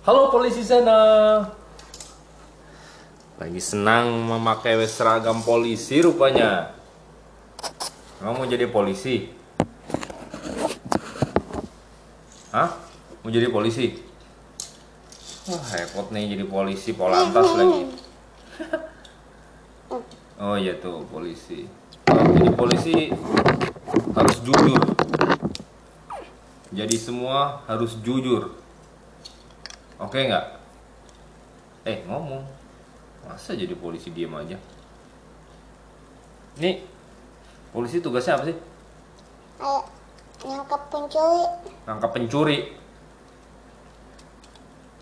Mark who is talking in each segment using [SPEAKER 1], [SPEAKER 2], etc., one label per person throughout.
[SPEAKER 1] Halo polisi sana. Lagi senang memakai seragam polisi rupanya. Kamu mau jadi polisi? Hah? Mau jadi polisi? Wah, repot nih jadi polisi polantas lagi. Oh iya tuh polisi. Kalau jadi polisi harus jujur. Jadi semua harus jujur. Oke nggak? Eh ngomong. Masa jadi polisi diem aja? Nih, polisi tugasnya apa sih?
[SPEAKER 2] Kayak nangkep pencuri.
[SPEAKER 1] Nangkap pencuri.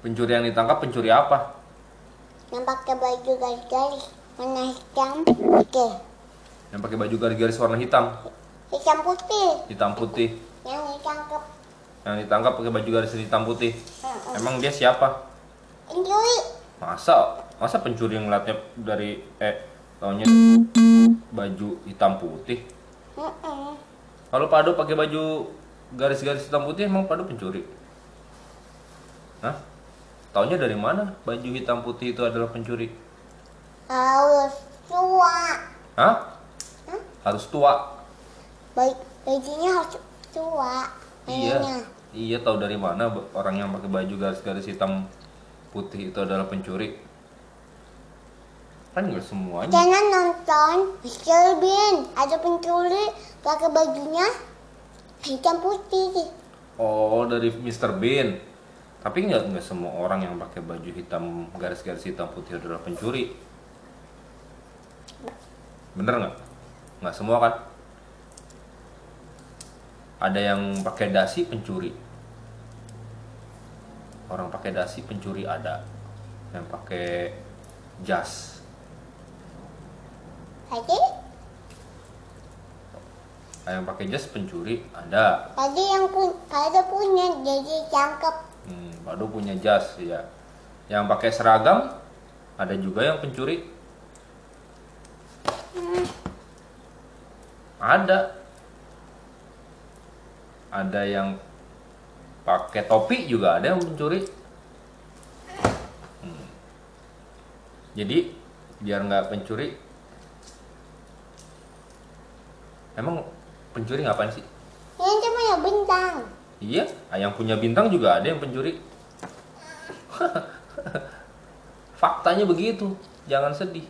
[SPEAKER 1] Pencuri yang ditangkap pencuri apa?
[SPEAKER 2] Yang pakai baju garis-garis. Warna hitam. Oke.
[SPEAKER 1] Yang pakai baju garis-garis warna hitam,
[SPEAKER 2] Hitam putih.
[SPEAKER 1] hitam putih.
[SPEAKER 2] Yang ditangkap
[SPEAKER 1] Yang ditangkap pakai baju garis hitam putih. Emang dia siapa?
[SPEAKER 2] pencuri.
[SPEAKER 1] Masa masa pencuri yang ngeliatnya dari eh taunya baju hitam putih. Kalau Pado pakai baju garis-garis hitam putih emang Pado pencuri? Hah? Taunya dari mana baju hitam putih itu adalah pencuri?
[SPEAKER 2] Harus tua.
[SPEAKER 1] Hah?
[SPEAKER 2] Hah?
[SPEAKER 1] Harus tua.
[SPEAKER 2] Baik, bajunya harus tua.
[SPEAKER 1] Iya. Iya tahu dari mana orang yang pakai baju garis-garis hitam putih itu adalah pencuri? Kan nggak semuanya.
[SPEAKER 2] Jangan nonton Mr. Bean. Ada pencuri pakai bajunya hitam putih.
[SPEAKER 1] Oh dari Mr. Bean. Tapi nggak nggak semua orang yang pakai baju hitam garis-garis hitam putih adalah pencuri. Bener nggak? Nggak semua kan? Ada yang pakai dasi pencuri. Orang pakai dasi pencuri ada. Yang pakai jas.
[SPEAKER 2] Tadi,
[SPEAKER 1] Yang pakai jas pencuri ada.
[SPEAKER 2] tadi yang pun, ada punya jadi tangkap.
[SPEAKER 1] Hmm, punya jas ya. Yang pakai seragam ada juga yang pencuri. Ada. Ada yang pakai topi juga ada yang pencuri. Hmm. Jadi biar nggak pencuri. Emang pencuri ngapain sih?
[SPEAKER 2] Yang cuma ya bintang.
[SPEAKER 1] Iya, yang punya bintang juga ada yang pencuri. Faktanya begitu, jangan sedih.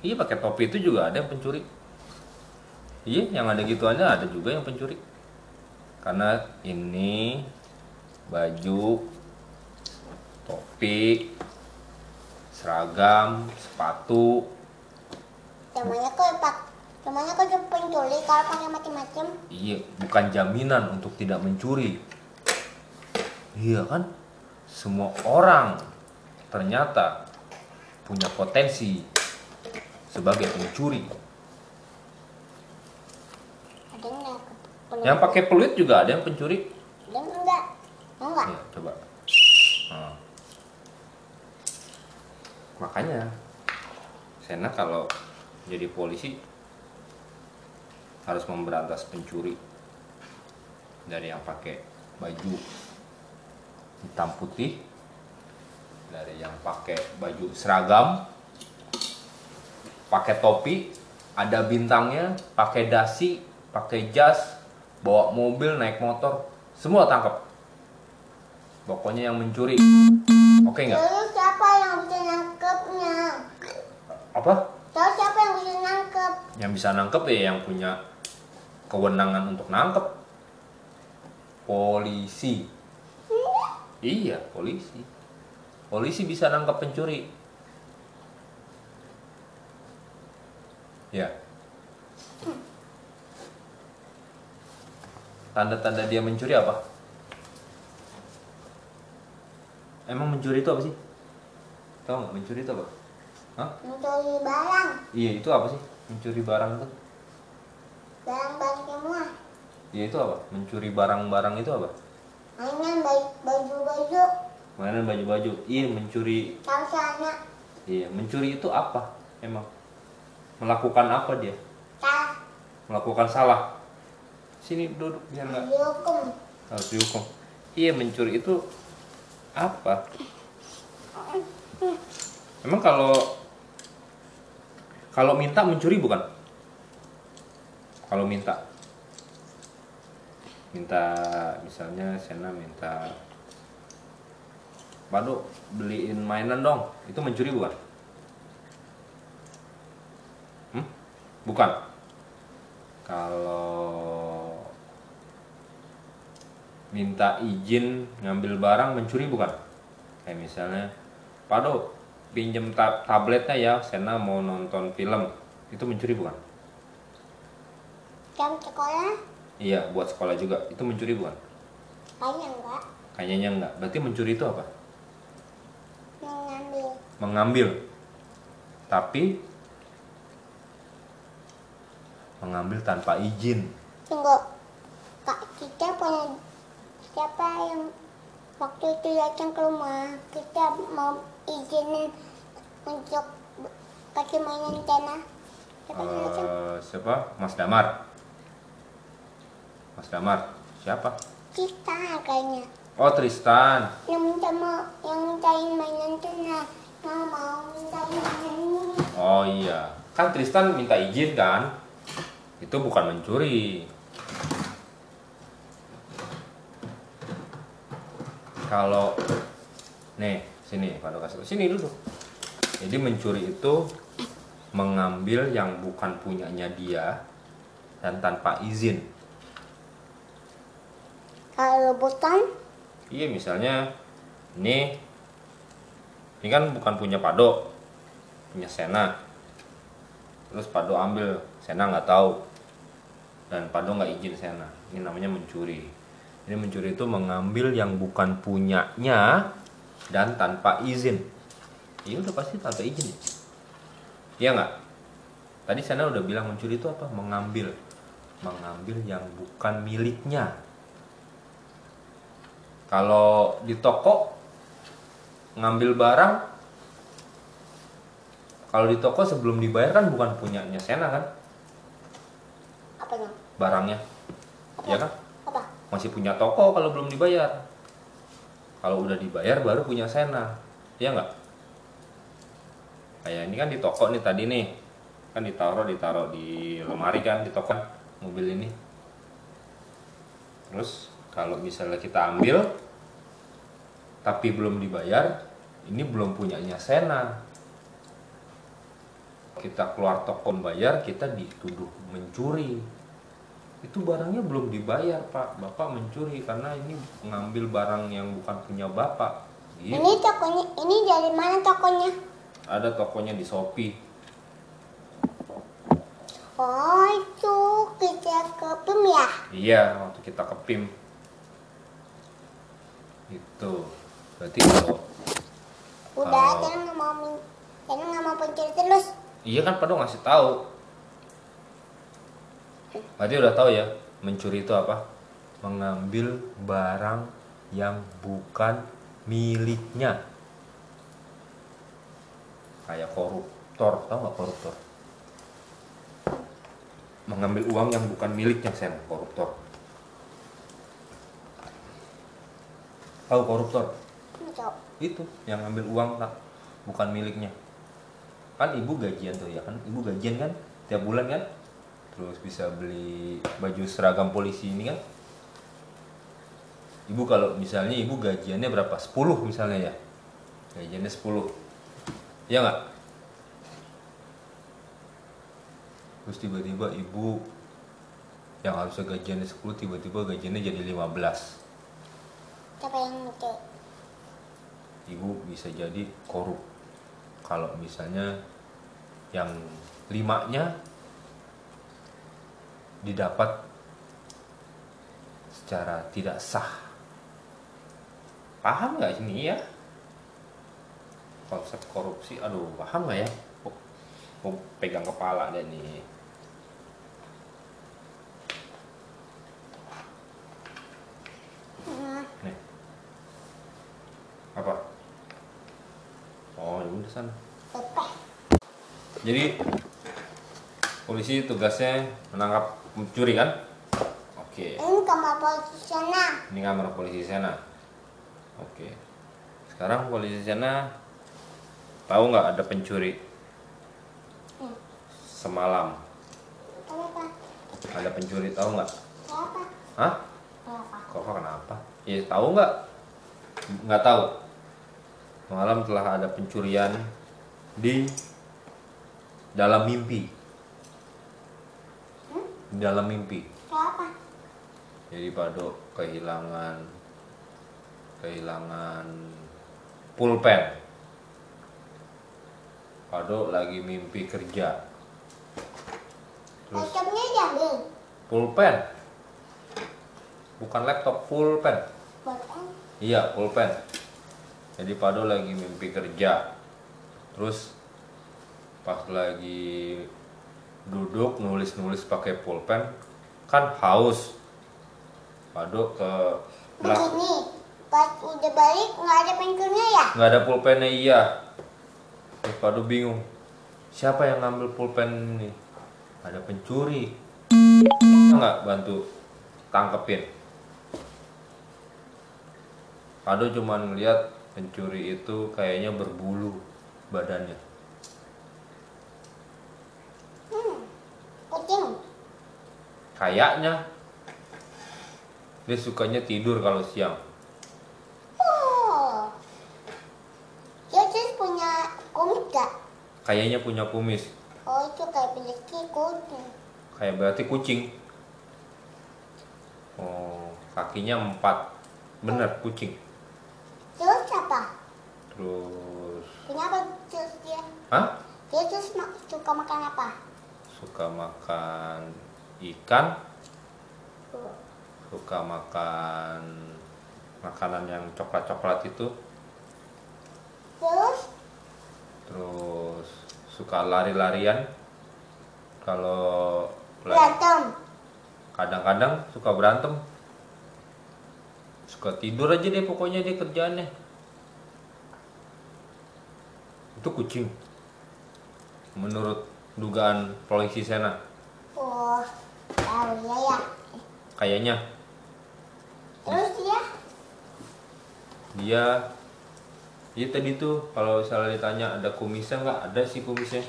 [SPEAKER 1] Iya, pakai topi itu juga ada yang pencuri. Iya, yang ada gituannya ada juga yang pencuri. Karena ini baju, topi, seragam, sepatu,
[SPEAKER 2] Namanya kok pak, namanya kok jadi pencuri kalau pakai macam-macam.
[SPEAKER 1] Iya, bukan jaminan untuk tidak mencuri. Iya kan? Semua orang ternyata punya potensi sebagai pencuri. Yang pakai peluit juga ada yang pencuri.
[SPEAKER 2] Ada enggak? Enggak.
[SPEAKER 1] Iya, coba. Nah. Makanya Sena kalau jadi polisi harus memberantas pencuri dari yang pakai baju hitam putih dari yang pakai baju seragam pakai topi ada bintangnya pakai dasi pakai jas bawa mobil naik motor semua tangkap pokoknya yang mencuri. Oke nggak?
[SPEAKER 2] Lalu siapa yang bisa nangkepnya?
[SPEAKER 1] apa?
[SPEAKER 2] Tahu siapa yang bisa nangkep?
[SPEAKER 1] yang bisa nangkep ya yang punya kewenangan untuk nangkep. Polisi. Iya polisi. Polisi bisa nangkep pencuri. Ya tanda-tanda dia mencuri apa emang mencuri itu apa sih tahu nggak mencuri itu apa Hah?
[SPEAKER 2] Mencuri barang,
[SPEAKER 1] iya itu apa sih mencuri barang itu
[SPEAKER 2] barang-barang semua.
[SPEAKER 1] Iya itu apa? Mencuri barang-barang itu apa?
[SPEAKER 2] Mainan baj- baju-baju,
[SPEAKER 1] Mainan baju-baju. Iya mencuri.
[SPEAKER 2] tahu
[SPEAKER 1] Iya mencuri itu apa? Emang melakukan apa dia?
[SPEAKER 2] tas,
[SPEAKER 1] Melakukan salah. Sini duduk biar nggak
[SPEAKER 2] dihukum.
[SPEAKER 1] harus dihukum. Iya mencuri itu apa? Emang kalau kalau minta mencuri bukan? Kalau minta minta misalnya Sena minta Pado beliin mainan dong itu mencuri bukan? Hmm? Bukan. Kalau minta izin ngambil barang mencuri bukan? Kayak misalnya, Pado pinjem ta- tabletnya ya, Sena mau nonton film. Itu mencuri bukan?
[SPEAKER 2] Jam sekolah
[SPEAKER 1] Iya, buat sekolah juga. Itu mencuri bukan?
[SPEAKER 2] kayaknya enggak
[SPEAKER 1] Kayaknya enggak. Berarti mencuri itu apa?
[SPEAKER 2] mengambil.
[SPEAKER 1] Mengambil. Tapi mengambil tanpa izin.
[SPEAKER 2] Tunggu. Kak, kita punya siapa yang waktu itu datang ke rumah kita mau izinin untuk kasih mainan tanah. Siapa yang?
[SPEAKER 1] Eh, siapa? Mas Damar. Mas Damar. Siapa?
[SPEAKER 2] Kita kayaknya.
[SPEAKER 1] Oh, Tristan.
[SPEAKER 2] Yang minta mau yang mintain mainan tanah. Mau mau mintain mainan.
[SPEAKER 1] Oh iya. Kan Tristan minta izin kan? Itu bukan mencuri. Kalau nih, sini, Pak kasih sini dulu. Jadi mencuri itu mengambil yang bukan punyanya dia dan tanpa izin.
[SPEAKER 2] Kalau rebutan
[SPEAKER 1] Iya misalnya ini ini kan bukan punya Pado, punya Sena. Terus Pado ambil, Sena nggak tahu dan Pado nggak izin Sena. Ini namanya mencuri. Ini mencuri itu mengambil yang bukan punyanya dan tanpa izin. Iya udah pasti tanpa izin ya. Iya nggak? Tadi Sena udah bilang mencuri itu apa? Mengambil, mengambil yang bukan miliknya. Kalau di toko ngambil barang, kalau di toko sebelum dibayar kan bukan punyanya Sena kan
[SPEAKER 2] apanya?
[SPEAKER 1] barangnya, ya kan? Masih punya toko kalau belum dibayar. Kalau udah dibayar baru punya Sena, ya nggak? Kayak ini kan di toko nih tadi nih, kan ditaruh ditaruh di lemari kan di toko kan, mobil ini. Terus kalau misalnya kita ambil tapi belum dibayar, ini belum punyanya Sena. Kita keluar toko membayar, kita dituduh mencuri. Itu barangnya belum dibayar, Pak. Bapak mencuri karena ini mengambil barang yang bukan punya Bapak. Gitu.
[SPEAKER 2] Ini tokonya, ini dari mana tokonya?
[SPEAKER 1] Ada tokonya di Shopee.
[SPEAKER 2] Oh itu kita ke PIM ya?
[SPEAKER 1] Iya, waktu kita ke PIM. Itu. Berarti kalau
[SPEAKER 2] Udah,
[SPEAKER 1] Kalau-
[SPEAKER 2] jangan mau jangan nggak mau pencuri terus.
[SPEAKER 1] Iya kan Pado ngasih tahu. Berarti udah tahu ya, mencuri itu apa? Mengambil barang yang bukan miliknya. Kayak koruptor, tahu nggak koruptor? Mengambil uang yang bukan miliknya, Sen, koruptor. Tahu koruptor? Itu yang ngambil uang tak bukan miliknya kan ibu gajian tuh ya kan ibu gajian kan tiap bulan kan terus bisa beli baju seragam polisi ini kan? Ibu kalau misalnya ibu gajiannya berapa? 10 misalnya ya? Gajiannya 10 ya nggak? Terus tiba-tiba ibu yang harusnya gajiannya 10 tiba-tiba gajiannya jadi 15
[SPEAKER 2] Siapa yang itu?
[SPEAKER 1] ibu bisa jadi korup. Kalau misalnya yang limanya didapat secara tidak sah. Paham nggak ini ya? Konsep korupsi aduh paham nggak ya? Oh, oh, pegang kepala deh nih. Nih. Apa? Oh ya udah sana? Jadi polisi tugasnya menangkap pencuri kan? Oke.
[SPEAKER 2] Ini kamar polisi sana.
[SPEAKER 1] Ini kamar polisi Sena. Oke. Sekarang polisi Sena tahu nggak ada pencuri
[SPEAKER 2] Hmm.
[SPEAKER 1] semalam?
[SPEAKER 2] Kenapa?
[SPEAKER 1] Ada pencuri tahu nggak?
[SPEAKER 2] Kenapa?
[SPEAKER 1] Hah?
[SPEAKER 2] Kenapa?
[SPEAKER 1] Kok kenapa? Ya tahu nggak? Nggak tahu. Malam telah ada pencurian di dalam mimpi. Di dalam mimpi.
[SPEAKER 2] Kenapa?
[SPEAKER 1] Jadi Pado kehilangan kehilangan pulpen. Pado lagi mimpi kerja. Terus
[SPEAKER 2] Laptopnya diambil.
[SPEAKER 1] pulpen. Bukan laptop, pulpen.
[SPEAKER 2] Bukan.
[SPEAKER 1] Iya, pulpen. Jadi Pado lagi mimpi kerja. Terus pas lagi duduk nulis-nulis pakai pulpen kan haus. Pado ke belakang
[SPEAKER 2] Begini. Pas udah balik nggak ada pencurinya ya?
[SPEAKER 1] nggak ada pulpennya iya. Terus Pado bingung. Siapa yang ngambil pulpen ini? Ada pencuri. Nggak bantu tangkepin? Pado cuma ngeliat pencuri itu kayaknya berbulu badannya.
[SPEAKER 2] Hmm. Kucing.
[SPEAKER 1] Kayaknya dia sukanya tidur kalau siang.
[SPEAKER 2] Oh. Dia terus punya kumis gak?
[SPEAKER 1] Kayaknya punya kumis.
[SPEAKER 2] Oh itu kayak piliki kucing.
[SPEAKER 1] Kayak berarti kucing. Oh, kakinya empat. Bener kucing.
[SPEAKER 2] Terus apa?
[SPEAKER 1] Terus,
[SPEAKER 2] Kenapa terus dia?
[SPEAKER 1] hah?
[SPEAKER 2] Dia terus suka makan apa?
[SPEAKER 1] Suka makan ikan, suka makan makanan yang coklat-coklat itu,
[SPEAKER 2] Terus
[SPEAKER 1] terus suka lari-larian. Kalau
[SPEAKER 2] berantem.
[SPEAKER 1] kadang-kadang suka berantem, suka tidur aja deh pokoknya dia kerjaannya. Itu kucing. Menurut dugaan polisi Sena,
[SPEAKER 2] Oh, ya ya.
[SPEAKER 1] kayaknya
[SPEAKER 2] Terus dia?
[SPEAKER 1] dia Iya tadi tuh kalau misalnya ditanya ada kumisnya nggak ada sih kumisnya.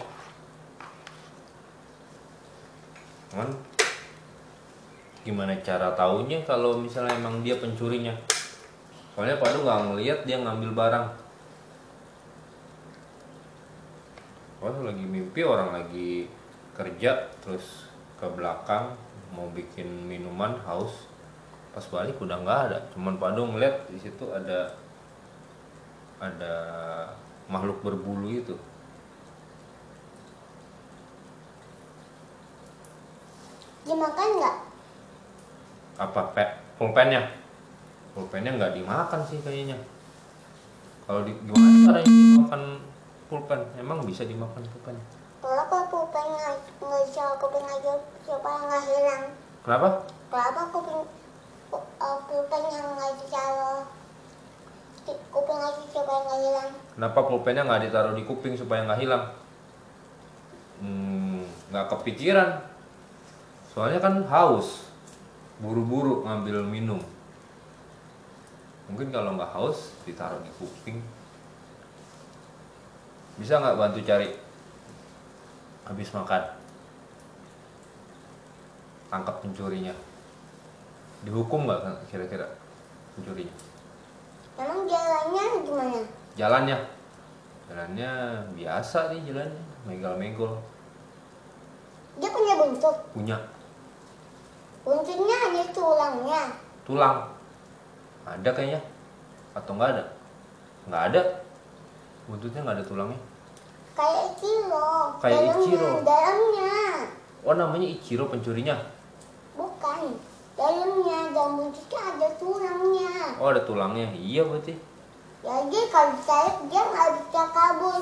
[SPEAKER 1] Cuman gimana cara taunya kalau misalnya emang dia pencurinya? Soalnya Pak nggak ngeliat dia ngambil barang. Wah lagi mimpi orang lagi kerja terus ke belakang mau bikin minuman haus pas balik udah nggak ada. Cuman Pak ngeliat di situ ada ada makhluk berbulu itu.
[SPEAKER 2] Dia makan nggak?
[SPEAKER 1] apa pe pulpennya? Pulpennya nggak dimakan sih kayaknya. Kalau di gimana caranya dimakan pulpen? Emang bisa dimakan pulpen
[SPEAKER 2] Kenapa kuping bisa kuping aja supaya nggak hilang?
[SPEAKER 1] kenapa?
[SPEAKER 2] Kenapa kuping kuping yang nggak ditaruh di kuping aja supaya nggak hilang?
[SPEAKER 1] kenapa pulpennya nggak ditaruh di kuping supaya nggak hilang? Hmm, nggak kepikiran. Soalnya kan haus. Buru-buru ngambil minum. Mungkin kalau nggak haus ditaruh di kuping. Bisa nggak bantu cari habis makan. Tangkap pencurinya. Dihukum nggak kira-kira pencurinya?
[SPEAKER 2] Emang jalannya gimana?
[SPEAKER 1] jalannya. Jalannya biasa nih jalannya megal-megol
[SPEAKER 2] Dia punya buntut.
[SPEAKER 1] punya.
[SPEAKER 2] Buntutnya hanya tulangnya.
[SPEAKER 1] tulang. Ada kayaknya. Atau nggak ada? Nggak ada. Buntutnya nggak ada tulangnya
[SPEAKER 2] Kayak Ichiro.
[SPEAKER 1] Kayak
[SPEAKER 2] dalamnya,
[SPEAKER 1] Ichiro.
[SPEAKER 2] Dalamnya.
[SPEAKER 1] oh namanya Ichiro pencurinya
[SPEAKER 2] Bukan. Dalamnya dan buntutnya ada tulangnya.
[SPEAKER 1] oh ada tulangnya iya berarti
[SPEAKER 2] Jadi kalau ditarik dia nggak bisa kabur.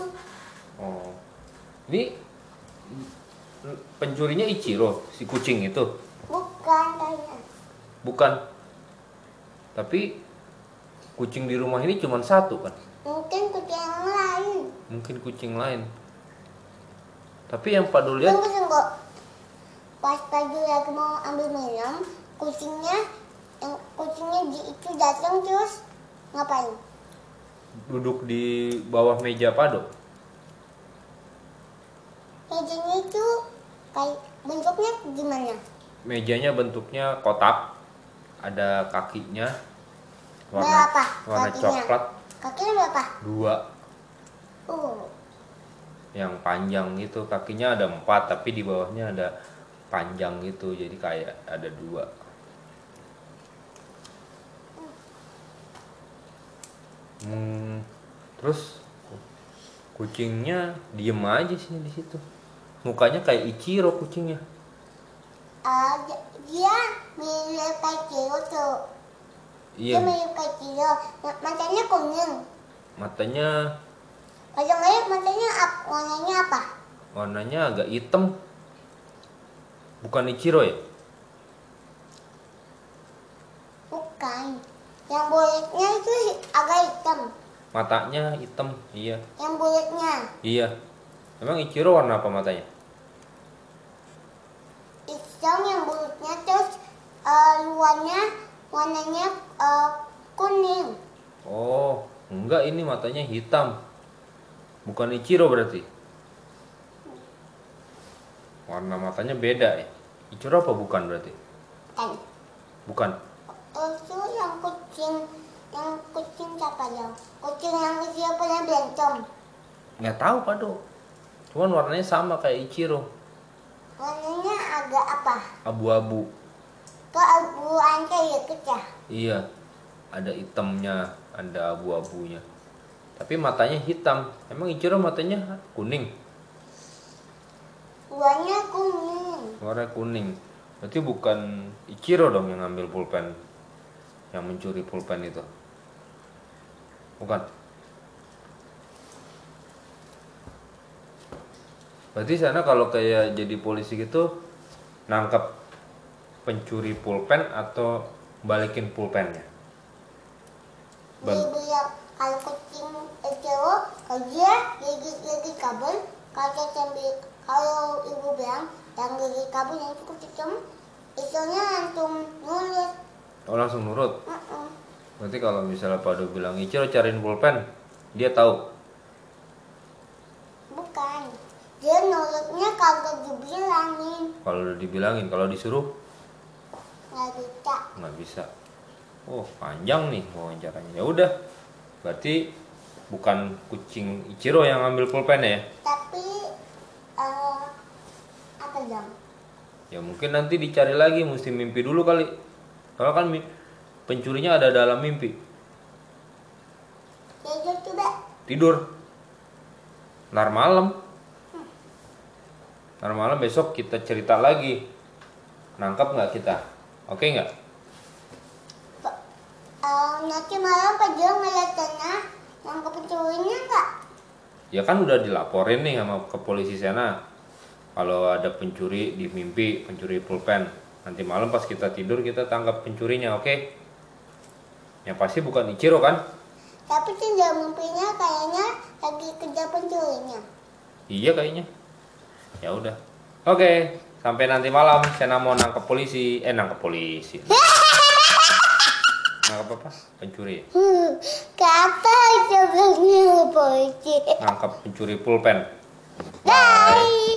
[SPEAKER 1] oh ini pencurinya Ichiro si kucing itu
[SPEAKER 2] Bukan kayaknya.
[SPEAKER 1] bukan tapi kucing di rumah ini cuma satu kan
[SPEAKER 2] Mungkin kucing yang lain.
[SPEAKER 1] Mungkin kucing lain tapi yang Pak Dul lihat
[SPEAKER 2] Tunggu tunggu. Pas pagi lagi mau ambil minum, kucingnya yang kucingnya di itu datang terus ngapain?
[SPEAKER 1] Duduk di bawah meja Pado.
[SPEAKER 2] Mejanya itu kayak bentuknya gimana?
[SPEAKER 1] Mejanya bentuknya kotak, ada kakinya, warna
[SPEAKER 2] Berapa
[SPEAKER 1] warna
[SPEAKER 2] kakinya?
[SPEAKER 1] coklat
[SPEAKER 2] Kakinya berapa?
[SPEAKER 1] dua,
[SPEAKER 2] Oh,
[SPEAKER 1] yang panjang gitu kakinya ada empat tapi di bawahnya ada panjang gitu jadi kayak ada dua. Hmm, terus kucingnya diem aja sih di situ. Mukanya kayak Ichiro kucingnya.
[SPEAKER 2] ah, dia- dia mirip kayak Ciro tuh. Dia
[SPEAKER 1] Iya,
[SPEAKER 2] mirip kayak Ciro. Ma- Matanya kuning.
[SPEAKER 1] matanya
[SPEAKER 2] Kalau nggak matanya ap, warnanya apa?
[SPEAKER 1] warnanya agak hitam. Bukan Ichiro ya?
[SPEAKER 2] Bukan. Yang bulatnya itu agak hitam.
[SPEAKER 1] Matanya hitam, iya.
[SPEAKER 2] Yang bulatnya
[SPEAKER 1] Iya. Emang Ichiro warna apa matanya?
[SPEAKER 2] hitam yang bulatnya terus eh, luarnya warnanya eh, kuning.
[SPEAKER 1] Oh, enggak ini matanya hitam. Bukan Ichiro berarti. Warna matanya beda ya. Ichiro apa bukan berarti?
[SPEAKER 2] Kan.
[SPEAKER 1] Bukan.
[SPEAKER 2] Itu yang kucing yang kucing siapa ya? Kucing yang kecil pernah berantem.
[SPEAKER 1] Nggak tahu Pado. Cuman warnanya sama kayak Ichiro.
[SPEAKER 2] Warnanya agak apa?
[SPEAKER 1] Abu-abu.
[SPEAKER 2] Keabuan kayak kecah.
[SPEAKER 1] Iya. Ada hitamnya, ada abu-abunya. Tapi matanya hitam. Emang Ichiro matanya kuning.
[SPEAKER 2] Luarnya kuning.
[SPEAKER 1] Warna kuning. Berarti bukan Ichiro dong yang ngambil pulpen. Yang mencuri pulpen itu. Bukan. Berarti sana kalau kayak jadi polisi gitu nangkap pencuri pulpen atau balikin pulpennya.
[SPEAKER 2] Bilang kalau kucing itu kalau dia gigit gigit kabel kalau sambil kalau ibu bilang yang gigit kabel yang cukup hitam itunya langsung nulis
[SPEAKER 1] Oh langsung nurut.
[SPEAKER 2] Mm-mm.
[SPEAKER 1] Berarti kalau misalnya Pado bilang Ichiro cariin pulpen, dia tahu.
[SPEAKER 2] bukan dia nurutnya kalau dibilangin
[SPEAKER 1] Kalau udah dibilangin, kalau disuruh
[SPEAKER 2] nggak bisa
[SPEAKER 1] nggak bisa. Oh panjang nih wawancaranya. Ya udah, berarti bukan kucing Ichiro yang ngambil pulpen ya?
[SPEAKER 2] tapi eh apa dong
[SPEAKER 1] Ya mungkin nanti dicari lagi, mesti mimpi dulu kali. Kalau kan pencurinya ada dalam mimpi,
[SPEAKER 2] dia coba
[SPEAKER 1] tidur. Ntar malam. Ntar malam besok kita cerita lagi. Nangkap nggak kita? Oke nggak?
[SPEAKER 2] Nanti malam Pak Jo ngeliat tanah yang kepencurinya nggak
[SPEAKER 1] Ya kan udah dilaporin nih sama ke polisi sana. Kalau ada pencuri di mimpi, pencuri pulpen. Nanti malam pas kita tidur kita tangkap pencurinya, oke? Yang pasti bukan Ichiro kan?
[SPEAKER 2] tapi tidak mimpinya kayaknya lagi kerja pencurinya
[SPEAKER 1] Iya kayaknya. Ya udah. Oke, sampai nanti malam Sena mau nangkep polisi, eh nangkep polisi. Nangkap apa? Pencuri.
[SPEAKER 2] kata apa polisi?
[SPEAKER 1] Nangkap pencuri pulpen. Bye. Bye.